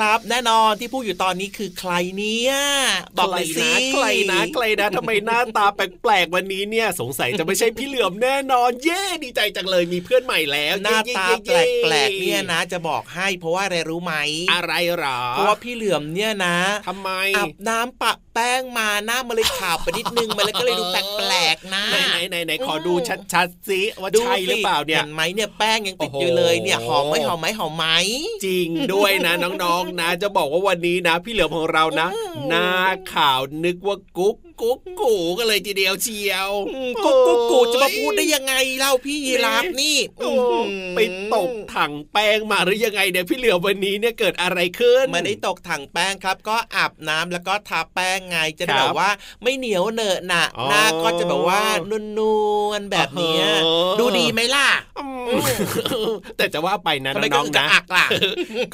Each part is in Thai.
คนเลยนะครับ แน่นอนที่พูดอยู่ตอนนี้คือใครเนี่ยบอกเลยสิใครนะใครนะทำไมหน้าตาแปลกๆวันนี้เนี่ย สงสัยจะไม่ใช่พี่เหลือมแน่นอน เย้ดีใจจังเลยมีเพื่อนใหม่แล้วหน้าตาเย้แปเย้ลกๆเนี่ยนะ จะบอกให้เพราะว่าอะไรรู้ไหม อะไรหรอเพราะว่าพี่เหลือมเนี่ยนะทำไมอาบน้ำปะแป้งมาหน้ามันเลยขาวไปนิดนึงมันเลยก็เลยดูแปลกๆนะไหนไหนไหนไหนขอดูชัดๆสิว่าใช่หรือเปล่าเนี่ยห็นไหมเนี่ยแป้งยังติดโอ้โหอยู่เลยเนี่ยหอมไหมหอมไหมหอมไหมจริงด้วยนะน้องๆนะ จะบอกว่าวันนี้นะ พี่เหลือมของเรานะ หน้าขาวนึกว่ากุ๊ก กุ๊กกูกันเลยทีเดียวเชียวกูกูกูจะมาพูดได้ยังไงเล่าพี่ยีราฟนี่โอ้ไปตกถังแป้งมาหรือยังไงเนี่ยพี่เหลือมวันนี้เนี่ยเกิดอะไรขึ้นไม่ได้ตกถังแป้งครับ ก็อาบน้ำแล้วก็ทาแป้งไงจะได้ครับแบบว่าไม่เหนียวเหนอะหนะอ๋อหน้าก็จะแบบว่านวลๆแบบเนี้ยอ๋อดูดีไหมล่ะอืมแต่จะว่าไปนะทำไมน้องกๆระนะอักล่ะ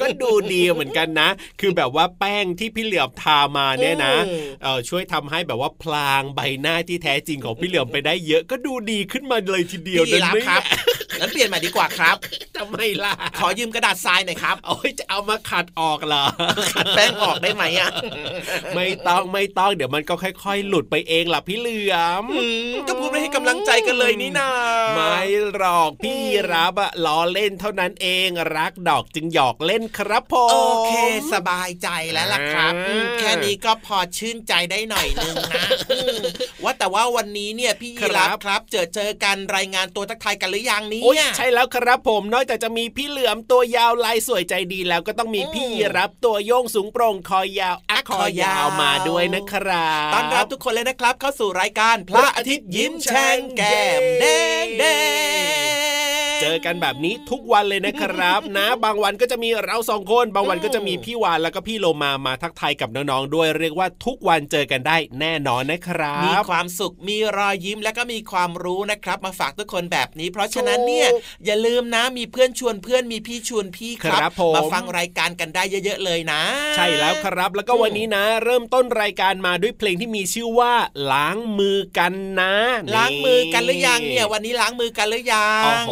ก็ดูดีเหมือนกันนะ คือแบบว่าแป้งที่พี่เหลือมทามาเนี่ยนะอืมเออช่วยทำให้แบบว่าพลางใบหน้าที่แท้จริงของพี่เหลือมไปได้เยอะก็ดูดีขึ้นมาเลยทีเดียวพี่ยีราฟนะครับงั้นเปลี่ยนใหม่ดีกว่าครับ ทำไมล่ะ ขอยืมกระดาษทรายหน่อยครับโอ้ยจะเอามาขัดออกเหรอ ขัดแป้งออกได้ไหมอะ ไม่ต้องไม่ต้องเดี๋ยวมันก็ค่อย ๆ หลุดไปเองล่ะพี่เหลือมอืมก็พูดไม่ให้กำลังใจกันเลยนี่นาไม่หรอกพี่รับอะล้อเล่นเท่านั้นเองรักดอกจึงหยอกเล่นครับผมโอเค สบายใจแล้วล่ะครับอ่าอืมแค่นี้ก็พอชื่นใจได้หน่อยนึงนะอืมว่าแต่ว่าวันนี้เนี่ยพี่ยีรับครับ เจอเจอกันรายงานตัวทักทายกันหรือยังเนี่โอ้ยยใช่แล้วครับผมนอกจากจะมีพี่เหลือมตัวยาวลายสวยใจดีแล้วก็ต้องมีอืมพี่รับตัวโยงสูงโปร่งคอยาวอะอะคอยาวมาด้วยนะครับต้อนรับทุกคนเลยนะครับ เข้าสู่รายการพระอาทิตย์ยิ้มแฉ่งแก้มแดงแดง เจอกันแบบนี้ทุกวันเลยนะครับ นะ บางวันก็จะมีเราสองคน บางวันก็จะมีพี่วานแล้วก็พี่โลมามาทักทายกับน้องๆด้วยเรียกว่าทุกวันเจอกันได้แน่นอนนะครัมีบความสุขมีรอยยิ้มและก็มีความรู้นะครับ มาฝากทุกคนแบบนี้ เพราะฉะนั้นเนี่ยถูกอย่าลืมนะมีเพื่อนชวนเพื่อนมีพี่ชวนพี่ครับครับผมมาฟังรายการกันได้เยอะๆเลยนะ ใช่แล้วครับแล้วก็วันนี้นะ เริ่มต้นรายการมาด้วยเพลงที่มีชื่อว่า ล้างมือกันนะ ล้างมือกันหรือยังเนี่ยวันนี้ล้างมือกันหรือยัโอ้งโห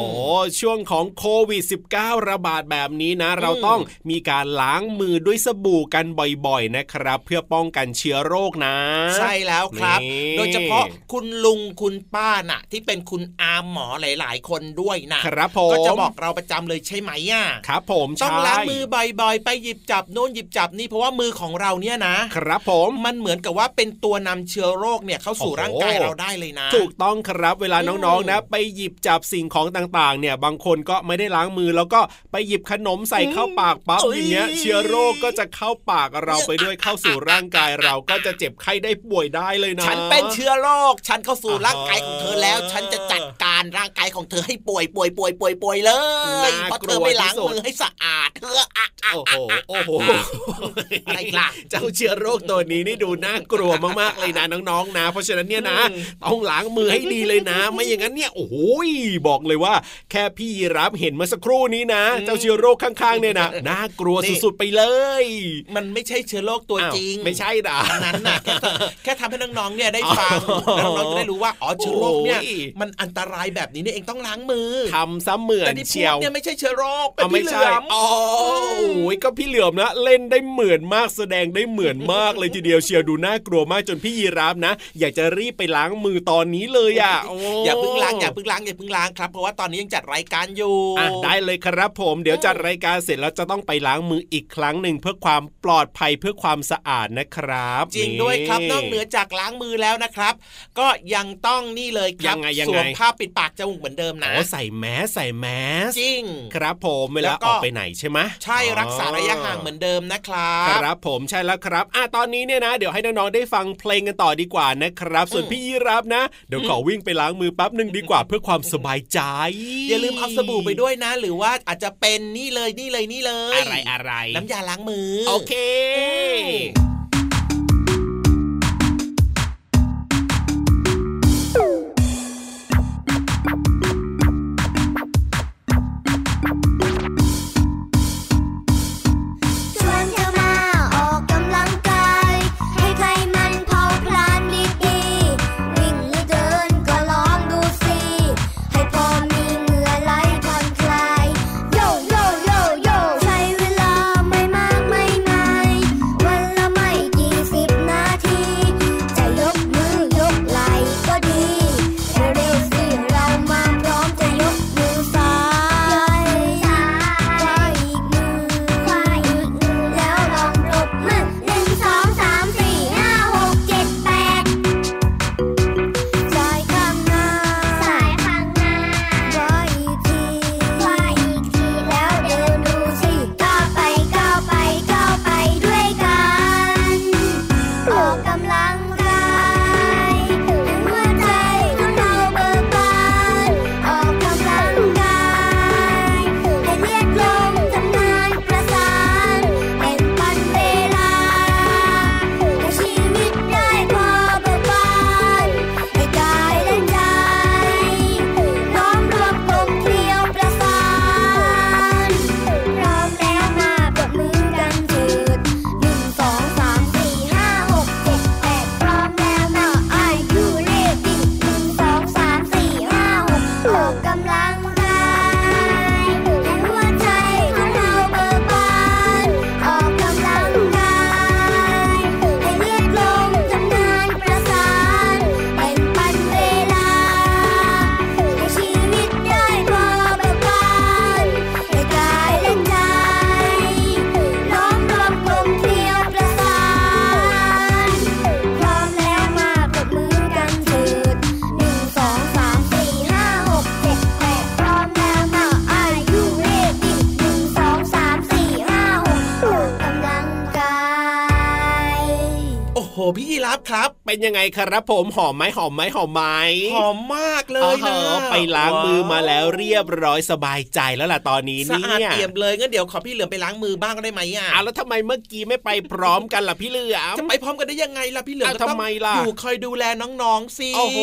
ช่วงของโควิด -19 ระบาดแบบนี้นะ เราต้องมีการล้างมือด้วยสบู่กันบ่อยๆนะครับ เพื่อป้องกันเชื้อโรคนะ ใช่แล้วครับนี่โดยเฉพาะคุณลุงคุณป้าน่ะ ที่เป็นคุณอาหมอหลาย ๆ คนด้วยนะครับผมก็จะบอกเราประจำเลยใช่ไหมอะครับ ผมต้องใช่ล้างมือบ่อยๆ ไปหยิบจับโน้นหยิบจับนี่เพราะว่ามือของเราเนี่ยนะ ครับผมมันเหมือนกับว่าเป็นตัวนำเชื้อโรคเนี่ยเข้าสู่โอ้โหร่างกายเราได้เลยนะ ถูกต้องครับเวลาอืมน้องๆนะ ไปหยิบจับสิ่งของต่างๆเนี่ยบางคนก็ไม่ได้ล้างมือแล้วก็ไปหยิบขนมใส่เข้าปากปั๊บเอ้ยอย่างเงี้ยเชื้อโรคก็จะเข้าปากเราไปด้วยเข้าสู่ร่างกายเราก็จะเจ็บไข้ได้ป่วยได้เลยนะฉันเป็นเชื้อโรค ฉันเข้าสู่ร่างกายของเธอแล้ว ฉันจะจัดการานร่างกายของเธอให้ป่วยป่วยป่วยป่วยป่วยเลยน่ากลัวเพราะเธอไม่ล้างที่สุดมือให้สะอาดเธออะอะโอ้โหโอ้โหอะไรล่ะเจ้าเชื้อโรคตัวนี้นี่ดูน่ากลัวมากๆเลยนะน้องๆนะ เพราะฉะนั้นเนี่ยนะอืมต้องล้างมือให้ดีเลยนะ ไม่อย่างนั้นเนี่ยโอ้โหบอกเลยว่าแค่พี่ยีรับเห็นเมื่อสักครู่นี้นะ เจ้าเชื้อโรคข้างๆเนี่ยนะน่ากลัวสุดๆไปเลย มันไม่ใช่เชื้อโรคตัวอ้าวจริง ไม่ใช่นะอันนั้นน่ะแค่แค่ทำให้น้องๆเนี่ยได้ฟังอ๋อแล้วน้องๆจะได้รู้ว่าอ๋อเชื้อโรคเนี่ยโอ้ยมันอันตรายแบบนี้นี่เองต้องล้างมือทำซะเหมือนแต่ที่พูเชียดวเนี่ยไม่ใช่เชื้อโรคเป็นเอาไม่พี่เหใช่ลือมอ๋อโอ้ ยก็พี่เหลือมนะเล่นได้เหมือนมากแสดงได้เหมือนมากเลยทีเดียวเชียวดูน่ากลัวมากจนพี่ยีราฟนะ อยากจะรีบไปล้างมือตอนนี้เลยอะโอย่าเพิ่งล้างอย่าเพิ่งล้างอย่าเพิ่งล้างครับเพราะว่าตอนนี้ยังจัดรายการอยู่อะได้เลยครับผมเดี๋ยวจัดรายการเสร็จแล้วจะต้องไปล้างมืออีกครั้งหนึ่งเพื่อความปลอดภัยเพื่อความสะอาดนะครับ จริงด้วยครับนอกเหนือจากล้างมือแล้วนะครับ ก็ยังต้องนี่เลยครัยังไงยังสไงวมผ้าปิดปากจมูกเหมือนเดิมนะโอ้ใส่แมสใส่แมสจริง ครับผมเวแล้ลาวก็ออกไปไหนใช่ไหมใช่รักษาระยะห่างเหมือนเดิมนะครัคบรับผมใช่แล้วครับอะตอนนี้เนี่ยนะ เดี๋ยวให้น้องๆได้ฟังเพลงกันต่อดีกว่านะครับ ส่วนอืมพี่ยีรับนะ เดี๋ยวขอวิ่งไปล้างมือแป๊บหนึ่งดีกว่าเพื่อความสบายใจ อย่าลืมเอาสบู่ไปด้วยนะ หรือว่าอาจจะเป็นนี่เลยนี่เลยนี่เลย อะไรอะไรน้ำยาล้างมือ โอเค ครับ เป็นยังไงครับผมหอมไหมหอมไหมหอมไหมหอมมากเลอ๋ยอนะไปล้างมือมาแล้วเรียบร้อยสบายใจแล้วล่ะตอนนี้สะเนี่อาดยเอี่ยมเลยงั้นเดี๋ยวขอพี่เหลือมไปล้างมือบ้างได้ไหมอะอะแล้วทำไมเมื่อกี้ไม่ไปพร้อมกันล่ะพี่เหลือมจะไปพร้อมกันได้ยังไงล่ะพี่เหลือมอะก็ต้องทำไมล่ะอยู่คอยดูแลน้องๆสิโอ้โห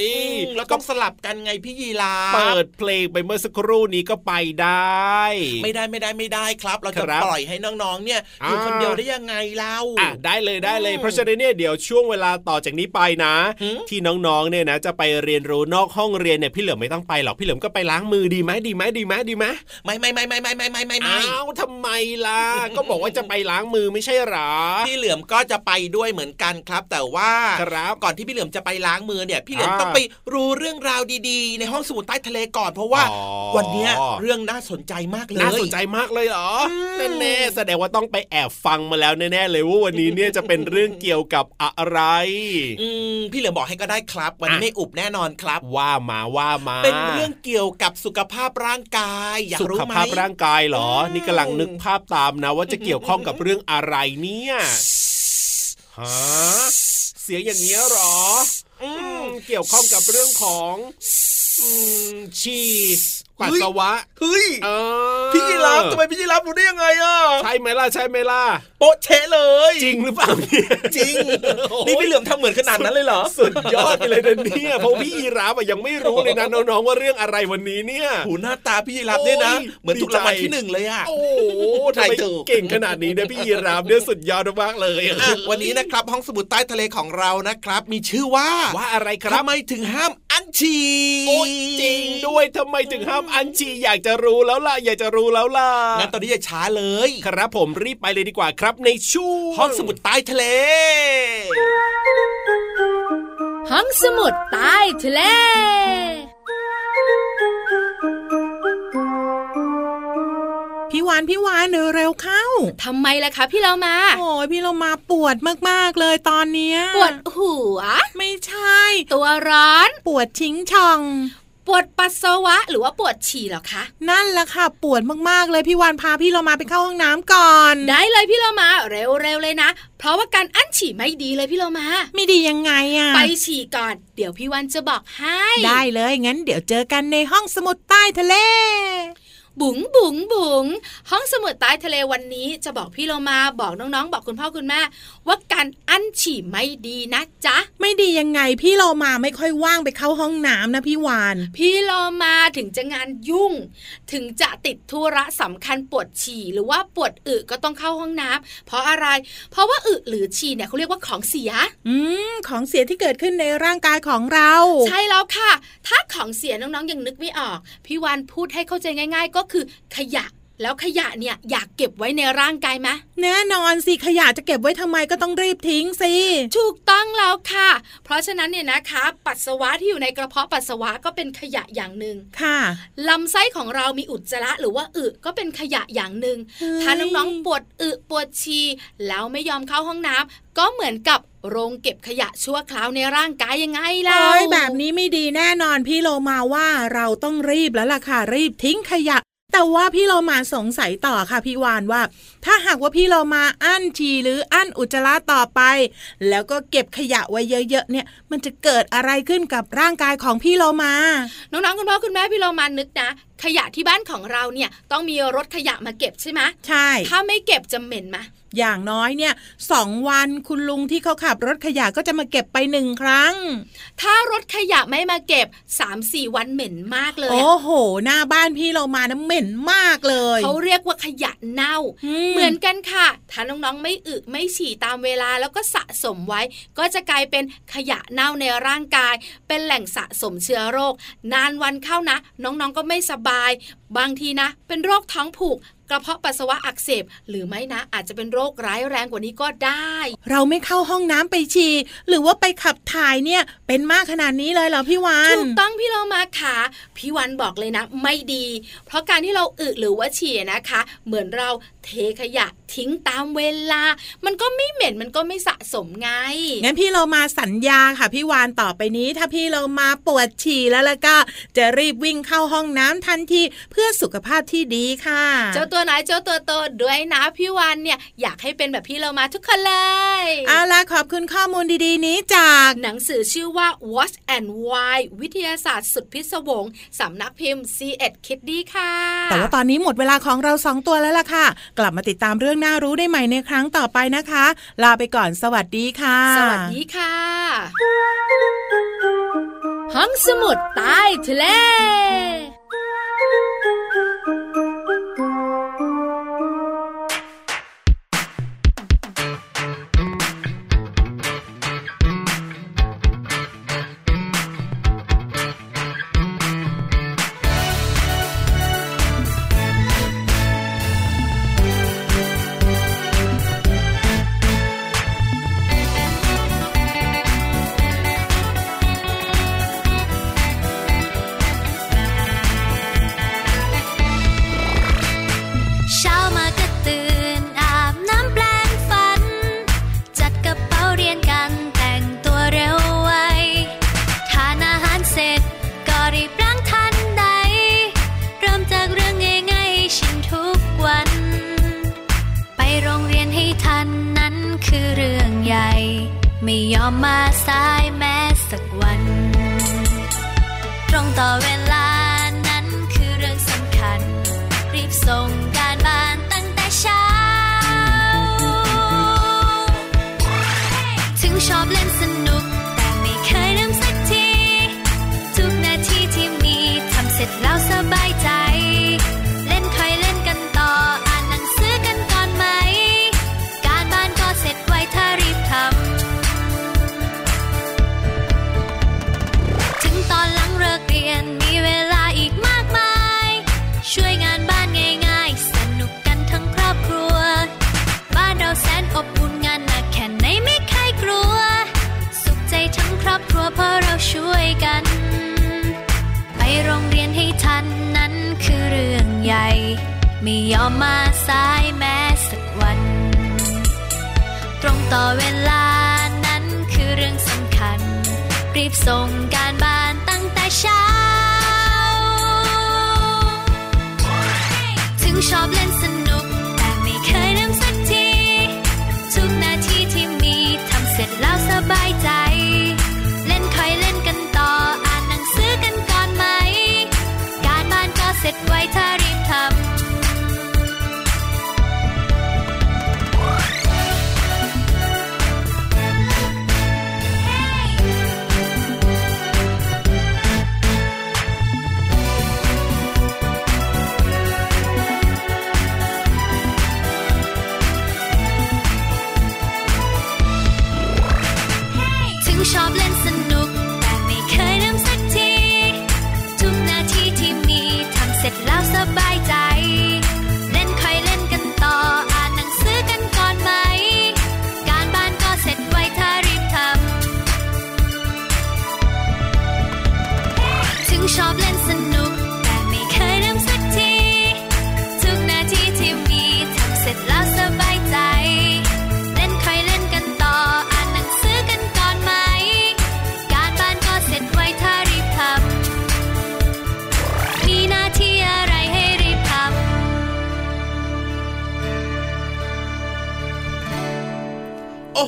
อืมแล้วต้องสลับกันไงพี่ยีราเปิดเพลงไปเมื่อสักครู่นี้ก็ไปได้ ไม่ได้ไม่ได้ไม่ได้ครับ เราจะครับปล่อยให้น้องๆเนี่ยอยู่อ่าคนเดียวได้ยังไงเล่าอะได้เลยได้เลยอืมเพราะฉะนั้นเนี่ยเดี๋ยวช่วงเวลาต่อจากนี้ไปนะหืมที่น้องๆเนี่ยนะ จะไปเรียนรู้นอกห้องเรียนเนี่ยพี่เหลือมไม่ต้องไปหรอกพี่เหลือมก็ไปล้างมือดีไหมดีไหมดีไหมดีไหมไม่ไม่ไม่ไม่ไม่ไม่ไม่ไม่ไม่อ้าวทำไมล่ะก็บอกว่าจะไปล้างมือไม่ใช่หรอพี่เหลือมก็จะไปด้วยเหมือนกันครับ แต่ว่าครับก่อนที่พี่เหลือมจะไปล้างมือเนี่ย พี่เหลือมอ่าต้องไปรู้เรื่องราวดีๆ ในห้องสมุดใต้ทะเลก่อนเพราะว่าอ๋อวันเนี้ยเรื่องน่าสนใจมากเลยน่าสนใจมากเลยเหรออืมแน่ๆแสดงว่าต้องไปแอบฟังมาแล้วแน่ๆเลยว่าวันนี้เนี่ยจะเป็นเรื่องเกี่ยวกับอะไรอืมพี่เหลือมบอกให้ก็ได้ครับ วันนี้อะไม่อุบแน่นอนครับ ว่ามาว่ามา เป็นเรื่องเกี่ยวกับสุขภาพร่างกายอยากสุรู้ขไหมภาพร่างกายเหรออืมนี่กำลังนึกภาพตามนะ ว่าจะเกี่ยวข้องกับเรื่องอะไรเนี่ยฮะเสียงอย่างนี้ยเหรอ อืม เกี่ยวข้องกับเรื่องของฉี่ปัสสาวะเฮ้ยเออพี่ยีรับทำไมพี่ยีรับรู้ได้ยังไงอะใช่ไหมล่ะใช่ไหมล่ะโป๊ะเชะเลย จริงหรือเปล่าเนี่ยจริงนี่พี่เหลือมทำเหมือนขนาดนั้นเลยเหรอสุดยอดไปเลยนะเนี่ยเพราะพี่ยีรับอะยังไม่รู้เลยนะน้องๆว่าเรื่องอะไรวันนี้เนี่ยหูหน้าตาพี่ยีรับเนี่ยนะโอ้ยเหมือนถูกรางวัลดีใจที่หนึ่งเลยอะโอ้โหทำใครไมถูกเก่งขนาดนี้เนี่ยพี่ยีรับเนี่ยสุดยอดมากๆเลยอะวันนี้นะครับห้องสมุดใต้ทะเลของเรานะครับ มีชื่อว่าว่าอะไรครับทำไมถึงห้ามอันชีโอ้ยจริงด้วยทำไมถึงห้ามอันชีอยากจะรู้แล้วล่ะอยากจะรู้แล้วล่ะงั้นตอนนี้อย่าช้าเลย ครับผมรีบไปเลยดีกว่าครับในช่วงห้องสมุดใต้ทะเล ห้องสมุดใต้ทะเลานพี่วานเร็วๆเข้าทำไมล่ะคะพี่เรามา โอ้ยพี่เรามาปวดมากๆเลยตอนเนี้ยปวดหัว ไม่ใช่ ตัวร้อน ปวดชิงช่องปวดปัสสาวะ หรือว่าปวดฉี่เหรอคะ นั่นแหละค่ะ ปวดมากๆเลยพี่วานพาพี่เรามาไปเข้าห้องน้ำก่อน ได้เลยพี่เรามาเร็วๆเลยนะ เพราะว่าการอั้นฉี่ไม่ดีเลยพี่เรามา ไม่ดียังไงอะไปฉี่ก่อน เดี๋ยวพี่วันจะบอกให้ ได้เลยงั้นเดี๋ยวเจอกันในห้องสมุดใต้ทะเล บุ๋งบุ๋งบุ๋งห้องสมุดใต้ทะเลวันนี้จะบอกพี่เรามาบอกน้องๆ บอกคุณพ่อคุณแม่ ว่าการอั้นฉี่ไม่ดีนะจ๊ะ ไม่ดียังไงพี่เรามาไม่ค่อยว่างไปเข้าห้องน้ำนะพี่วาน พี่โลมาถึงจะงานยุ่ง ถึงจะติดธุระสำคัญปวดฉี่หรือว่าปวดอึก็ต้องเข้าห้องน้ำเพราะอะไร เพราะว่าอึหรือฉี่เนี่ยเขาเรียกว่าของเสีย อืมของเสียที่เกิดขึ้นในร่างกายของเรา ใช่แล้วค่ะ ถ้าของเสียน้องๆยังนึกไม่ออก พี่วานพูดให้เข้าใจง่าย ๆ ก็คือขยะ แล้วขยะเนี่ยอยากเก็บไว้ในร่างกายไหมแน่นอนสิขยะจะเก็บไว้ทำไมก็ต้องรีบทิ้งสิถูกต้องแล้วค่ะ เพราะฉะนั้นเนี่ยนะคะ ปัสสาวะที่อยู่ในกระเพาะปัสสาวะก็เป็นขยะอย่างหนึ่งค่ะลำไส้ของเรามีอุจจาระหรือว่าอึก็เป็นขยะอย่างหนึ่งเฮ้ยถ้าน้องๆปวดอึปวดฉี่แล้วไม่ยอมเข้าห้องน้ำก็เหมือนกับโรงเก็บขยะชั่วคราวในร่างกายยังไงล่ะโอ้ยแบบนี้ไม่ดีแน่นอนพี่โลมาว่าเราต้องรีบแล้วล่ะค่ะรีบทิ้งขยะ แต่ว่าพี่โลมาสงสัยต่อค่ะพี่วานว่า ถ้าหากว่าพี่โลมาอั้นฉี่หรืออั้นอุจจาระต่อไป แล้วก็เก็บขยะไว้เยอะๆเนี่ย มันจะเกิดอะไรขึ้นกับร่างกายของพี่โลมา น้องๆคุณพ่อคุณแม่พี่เรามานึกนะขยะที่บ้านของเราเนี่ยต้องมีรถขยะมาเก็บใช่ไหมใช่ ถ้าไม่เก็บจะเหม็นไหม อย่างน้อยเนี่ยสองวันคุณลุงที่เขาขับรถขยะก็จะมาเก็บไปหนึ่งครั้ง ถ้ารถขยะไม่มาเก็บ3-4วันเหม็นมากเลย โอ้อะโห หน้าบ้านพี่เรามาน้ำเหม็นมากเลยเขาเรียกว่าขยะเน่าอืเหมือนกันค่ะ ถ้าน้องๆไม่อึไม่ฉี่ตามเวลาแล้วก็สะสมไว้ ก็จะกลายเป็นขยะเน่าในร่างกาย เป็นแหล่งสะสมเชื้อโรค นานวันเข้านะ น้องๆก็ไม่สบาย บางทีนะ เป็นโรคท้องผูก กระเพาะปัสสาวะอักเสบ หรือไม่นะอาจจะเป็นโรคร้ายแรงกว่านี้ก็ได้ เราไม่เข้าห้องน้ำไปฉี่หรือว่าไปขับถ่ายเนี่ยเป็นมากขนาดนี้เลยเหรอพี่วานถูกต้องพี่เรามาค่ะพี่วันบอกเลยนะ ไม่ดี เพราะการที่เราอึหรือว่าฉี่นะคะ เหมือนเราเทขยะทิ้งตามเวลา มันก็ไม่เหม็นมันก็ไม่สะสมไง งั้นพี่เรามาสัญญาค่ะพี่วานต่อไปนี้ ถ้าพี่เรามาปวดฉี่แล้วแล้วก็จะรีบวิ่งเข้าห้องน้ำทันทีเพื่อสุขภาพที่ดีค่ะ เจ้าตัวไหนเจ้าตัวโตด้วยนะพี่วันเนี่ยอยากให้เป็นแบบพี่เรามาทุกคนเลยเอาล่ะขอบคุณข้อมูลดีๆ นี้จากหนังสือชื่อว่า Watch and Why วิทยาศาสตร์สุดพิศวงสำนักพิมพ์ C ีเอ็ดคิดดีค่ะ แต่ว่าตอนนี้หมดเวลาของเราสองตัวแล้วล่ะค่ะ กลับมาติดตามเรื่องน่ารู้ได้ใหม่ในครั้งต่อไปนะคะ ลาไปก่อนสวัสดีค่ะ สวัสดีค่ะ ห้องสมุดใต้ทะเล ต่ ม่ยอมาสายแม้สักวัน ตรงต่อเวลานั้นคือเรื่องสำคัญ รีบส่งการบ้านตั้งแต่เช้า ถึงชอบเล่นสนุ ชอบเล่นสนุก แต่ไม่เคยลืมสักที ทุกนาทีที่มีทำเสร็จแล้วสบาย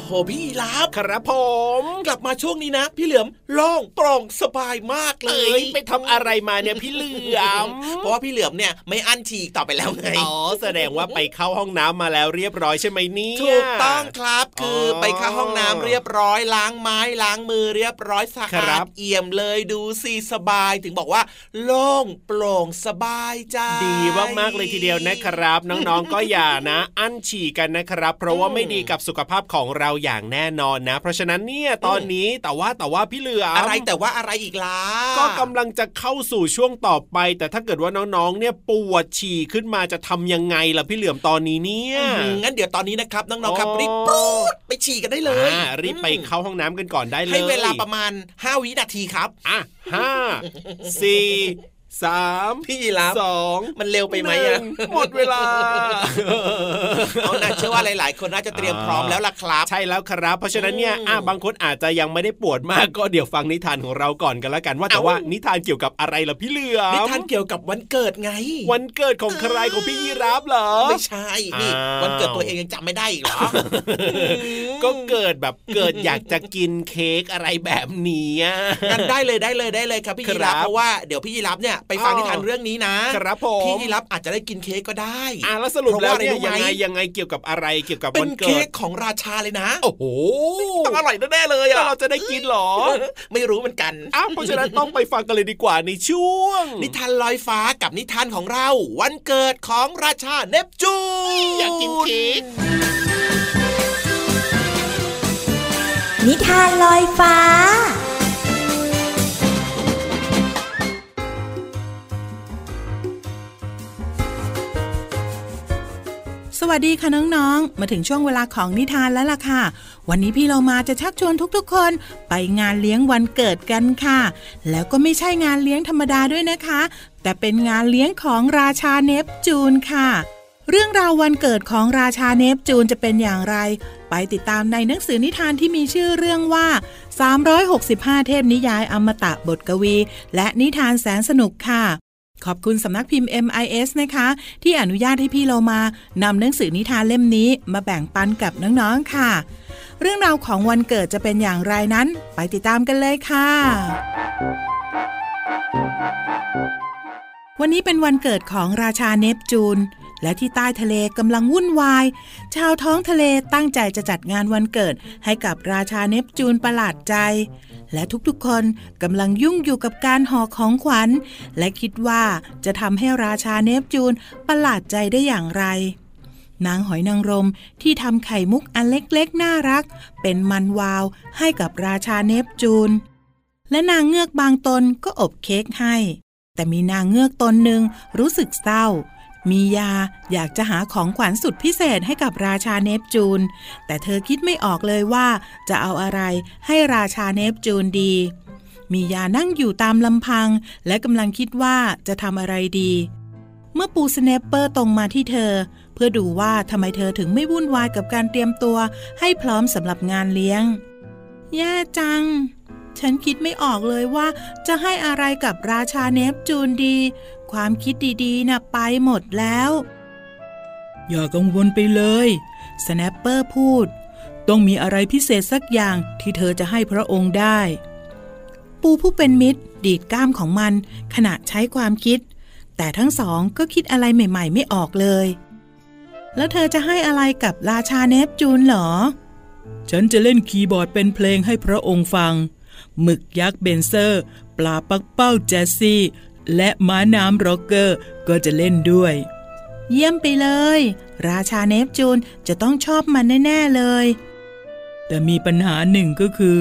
หพี่รับครับผม กลับมาช่วงนี้นะ พี่เหลือมโล่องโปร่งสบายมากเลเอ้ยยไปทำอะไรมาเนี่ยพี่เหลือม เพราะว่าพี่เหลือมเนี่ยไม่อั้นฉีกต่อไปแล้วไงอ๋อแสดงว่าไปเข้าห้องน้ำมาแล้วเรียบร้อยใช่ไหมเนี่ยถูกต้องครับคือออไปเข้าห้องน้ำเรียบร้อยล้างไม้ล้างมือเรียบร้อยสะครัอาดบเอี่ยมเลยดูสิสบายถึงบอกว่า โล่งโปร่งสบายใจดีมากๆเลยทีเดียวนะครับ น้องๆก็อย่านะ อั้นฉี่กันนะครับ เพราะว่าไม่ดีกับสุขภาพของเราอย่างแน่นอนนะ เพราะฉะนั้นเนี่ยตอนนี้แต่ว่าแต่ว่าพี่เหลือมอะไรแต่ว่าอะไรอีกล่ะก็กำลังจะเข้าสู่ช่วงต่อไป แต่ถ้าเกิดว่าน้องๆ เนี่ยปวดฉี่ขึ้นมาจะทำยังไงล่ะพี่เหลือมตอนนี้เนี่ยอืมงั้นเดี๋ยวตอนนี้นะครับน้องๆครับอ๋อรีบปูดไปฉี่กันได้เลยอ่ารีบไปเข้าห้องน้ำกันก่อนได้เลยให้เวลาประมาณ 5 วินาทีครับอะห้าสี่ สามพี่ยีรับสองมันเร็วไปไหมนึ่อะงหมดเวลาเอาน่าเชื่อว่าหลาย ๆ คนน่าจะเตรียมพร้อมแล้วล่ะครับ ใช่แล้วครับ เพราะฉะนั้นเนี่ยอืมอะบางคนอาจจะยังไม่ได้ปวดมากก็เดี๋ยวฟังนิทานของเราก่อนกันแล้วกันว่าแต่เอ้าว่านิทานเกี่ยวกับอะไรล่ะพี่เหลือมนิทานเกี่ยวกับวันเกิดไง วันเกิดของใครของพี่ยีรับเหรอไม่ใช่นี่อ้าววันเกิดตัวเองยังจำไม่ได้อีกเหรอก็เกิดแบบเกิดอยากจะกินเค้กอะไรแบบนี้อะกันได้เลยได้เลยได้เลยครับพี่ครับยีรับเพราะว่าเดี๋ยวพี่ยีรับเนี่ยไปฟังอ๋อนิทานเรื่องนี้นะครับผมพี่ยีรับอาจจะได้กินเค้กก็ได้อะแล้วสรุปแล้วเนี่ยเพราะว่าอะไรรู้ไหมยังไงยังไงเกี่ยวกับอะไรเกี่ยวกับเป็วันนเกิเค้ดกของราชาเลยนะ โอ้โหต้องอร่อยแน่ๆเลยแล้วอะเราจะได้กินเหรอ ไม่รู้เหมือนกันอ้าวเพราะฉะนั้นต้องไปฟังกันเลยดีกว่าในช่วง นิทานลอยฟ้ากับนิทานของเรา วันเกิดของราชาเนปจูนอยากกินเค้กนิทานลอยฟ้า วัสดีค่ะน้องๆ มาถึงช่วงเวลาของนิทานแล้วล่ะค่ะ วันนี้พี่เรามาจะชักชวนทุกๆ คนไปงานเลี้ยงวันเกิดกันค่ะ แล้วก็ไม่ใช่งานเลี้ยงธรรมดาด้วยนะคะ แต่เป็นงานเลี้ยงของราชาเนปจูนค่ะ เรื่องราววันเกิดของราชาเนปจูนจะเป็นอย่างไร ไปติดตามในหนังสือนิทานที่มีชื่อเรื่องว่า 365 เทพนิยายอมตะบทกวี และนิทานแสนสนุกค่ะ ขอบคุณสำนักพิมพ์ MIS นะคะ ที่อนุญาตให้พี่เรามานำหนังสือนิทานเล่มนี้มาแบ่งปันกับน้องๆค่ะ เรื่องราวของวันเกิดจะเป็นอย่างไรนั้น ไปติดตามกันเลยค่ะ วันนี้เป็นวันเกิดของราชาเนปจูน และที่ใต้ทะเลกำลังวุ่นวาย ชาวท้องทะเลตั้งใจจะจัดงานวันเกิดให้กับราชาเนปจูนประหลาดใจ และทุกๆคนกำลังยุ่งอยู่กับการห่อของขวัญ และคิดว่าจะทำให้ราชาเนปจูนประหลาดใจได้อย่างไร นางหอยนางรมที่ทำไข่มุกอันเล็กๆ น่ารัก เป็นมันวาวให้กับราชาเนปจูน และนางเงือกบางตนก็อบเค้กให้ แต่มีนางเงือกตนหนึ่งรู้สึกเศร้า มียาอยากจะหาของขวัญสุดพิเศษให้กับราชาเนปจูน แต่เธอคิดไม่ออกเลยว่าจะเอาอะไรให้ราชาเนปจูนดี มียานั่งอยู่ตามลำพัง และกำลังคิดว่าจะทำอะไรดี เมื่อปูสแนปเปอร์ตรงมาที่เธอ เพื่อดูว่าทำไมเธอถึงไม่วุ่นวายกับการเตรียมตัวให้พร้อมสำหรับงานเลี้ยง แย่จัง ฉันคิดไม่ออกเลยว่า จะให้อะไรกับราชาเนปจูนดี ความคิดดีๆน่ะไปหมดแล้ว อย่ากังวลไปเลยสแนปเปอร์พูด ต้องมีอะไรพิเศษสักอย่างที่เธอจะให้พระองค์ได้ ปูผู้เป็นมิตร ดีดก้ามของมัน ขณะใช้ความคิด แต่ทั้งสองก็คิดอะไรใหม่ ๆ ไม่ออกเลย แล้วเธอจะให้อะไรกับราชาเนปจูนเหรอฉันจะเล่นคีย์บอร์ดเป็นเพลงให้พระองค์ฟัง หมึกยักษ์เบนเซอร์ ปลาปักเป้าแจสซี่ และม้าน้ำร็อกเกอร์ ก็จะเล่นด้วย เยี่ยมไปเลย ราชาเนปจูนจะต้องชอบมันแน่ ๆ เลย แต่มีปัญหาหนึ่งก็คือ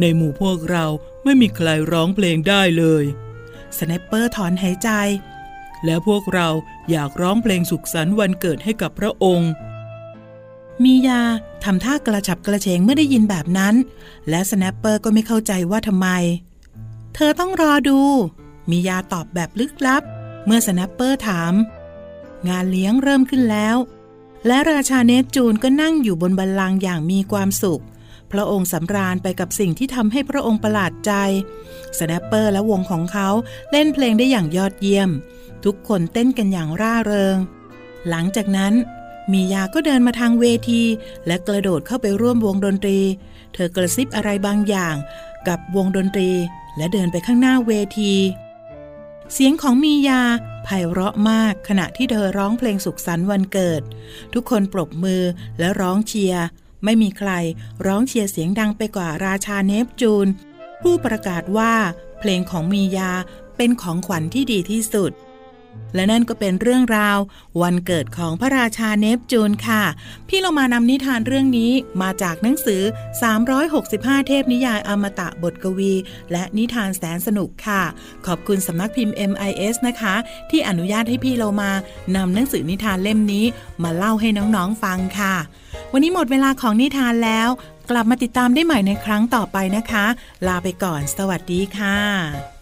ในหมู่พวกเราไม่มีใครร้องเพลงได้เลยสแนปเปอร์ถอนหายใจ แล้วพวกเราอยากร้องเพลงสุขสันต์วันเกิดให้กับพระองค์ มียาทำท่ากระฉับกระเฉงเมื่อได้ยินแบบนั้น และสแนปเปอร์ก็ไม่เข้าใจว่าทำไม เธอต้องรอดู มียาตอบแบบลึกลับ เมื่อสแนปเปอร์ถาม งานเลี้ยงเริ่มขึ้นแล้ว และราชาเนปจูนก็นั่งอยู่บนบัลลังก์อย่างมีความสุข พระองค์สำราญไปกับสิ่งที่ทำให้พระองค์ประหลาดใจสแนปเปอร์และวงของเขาเล่นเพลงได้อย่างยอดเยี่ยม ทุกคนเต้นกันอย่างร่าเริง หลังจากนั้น มียาก็เดินมาทางเวที และกระโดดเข้าไปร่วมวงดนตรี เธอกระซิบอะไรบางอย่างกับวงดนตรี และเดินไปข้างหน้าเวที เสียงของมียาไพเราะมากขณะที่เธอร้องเพลงสุขสันต์วันเกิด ทุกคนปรบมือและร้องเชียร์ไม่มีใครร้องเชียร์เสียงดังไปกว่าราชาเนปจูน ผู้ประกาศว่า เพลงของมียาเป็นของขวัญที่ดีที่สุด และนั่นก็เป็นเรื่องราว วันเกิดของพระราชาเนปจูนค่ะ พี่เรามานำนิทานเรื่องนี้มาจากหนังสือ 365 เทพนิยายอมตะบทกวี และนิทานแสนสนุกค่ะ ขอบคุณสำนักพิมพ์ MIS นะคะ ที่อนุญาตให้พี่เรามานำหนังสือนิทานเล่มนี้ มาเล่าให้น้องๆฟังค่ะ วันนี้หมดเวลาของนิทานแล้ว กลับมาติดตามได้ใหม่ในครั้งต่อไปนะคะ ลาไปก่อน สวัสดีค่ะ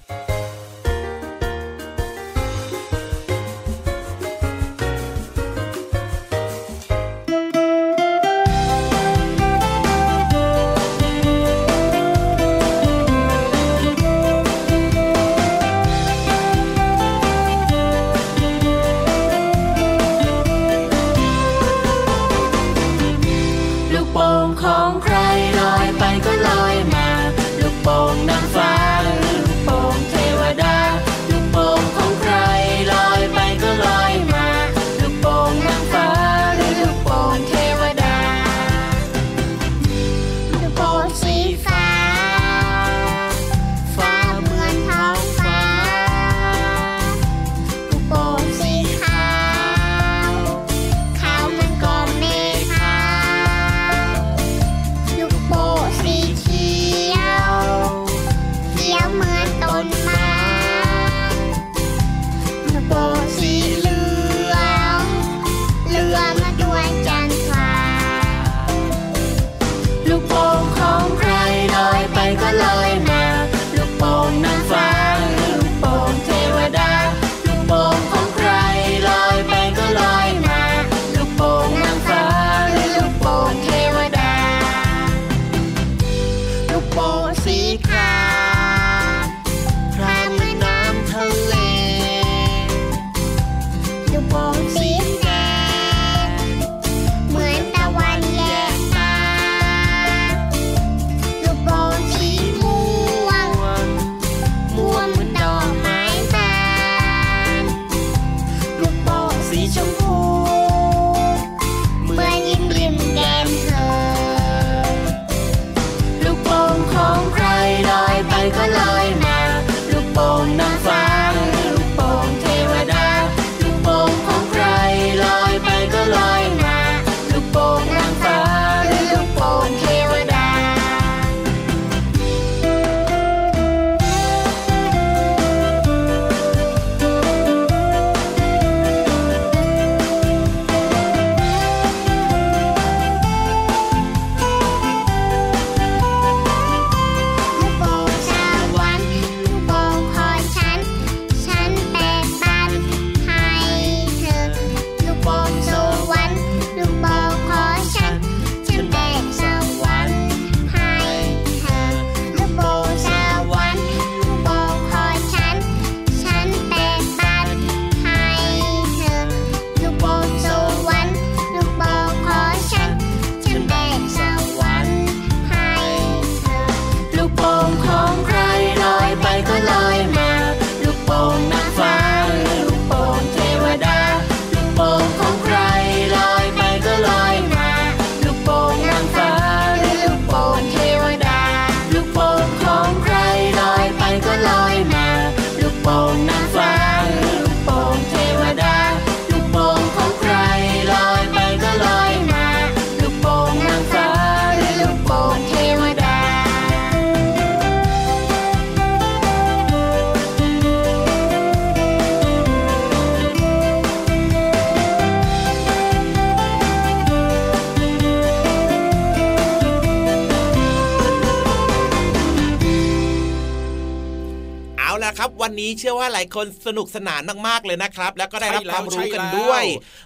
ครับ วันนี้เชื่อว่าหลายคนสนุกสนานมากๆเลยนะครับ แล้วก็ได้รับใช่แล้วความรู้กันใช่แล้วด้วย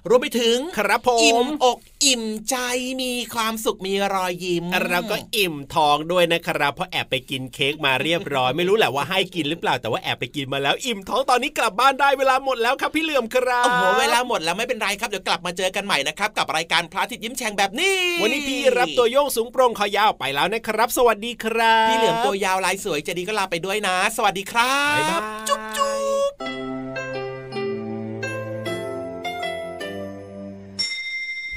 รวมไปถึงครับผมอิ่มอก อิ่มใจมีความสุขมีรอยยิ้มเราก็อิ่มท้องด้วยนะครับเพราะแอบไปกินเค้กมาเรียบร้อย ไม่รู้แหละว่าให้กินหรือเปล่าแต่ว่าแอบไปกินมาแล้วอิ่มท้องตอนนี้กลับบ้านได้เวลาหมดแล้วครับพี่เหลื่อมครับโอ้โหเวลาหมดแล้วไม่เป็นไรครับเดี๋ยวกลับมาเจอกันใหม่นะครับกับรายการพระอาทิตย์ยิ้มแฉ่งแบบนี้ วันนี้พี่รับตัวโยงสูงโปร่งคอยาวไปแล้วนะครับ สวัสดีครับพี่เหลือมตัวยาวลายสวยเจดีก็ลาไปด้วยนะ สวัสดีครับบ๊ายบายจุ๊บจุ๊บ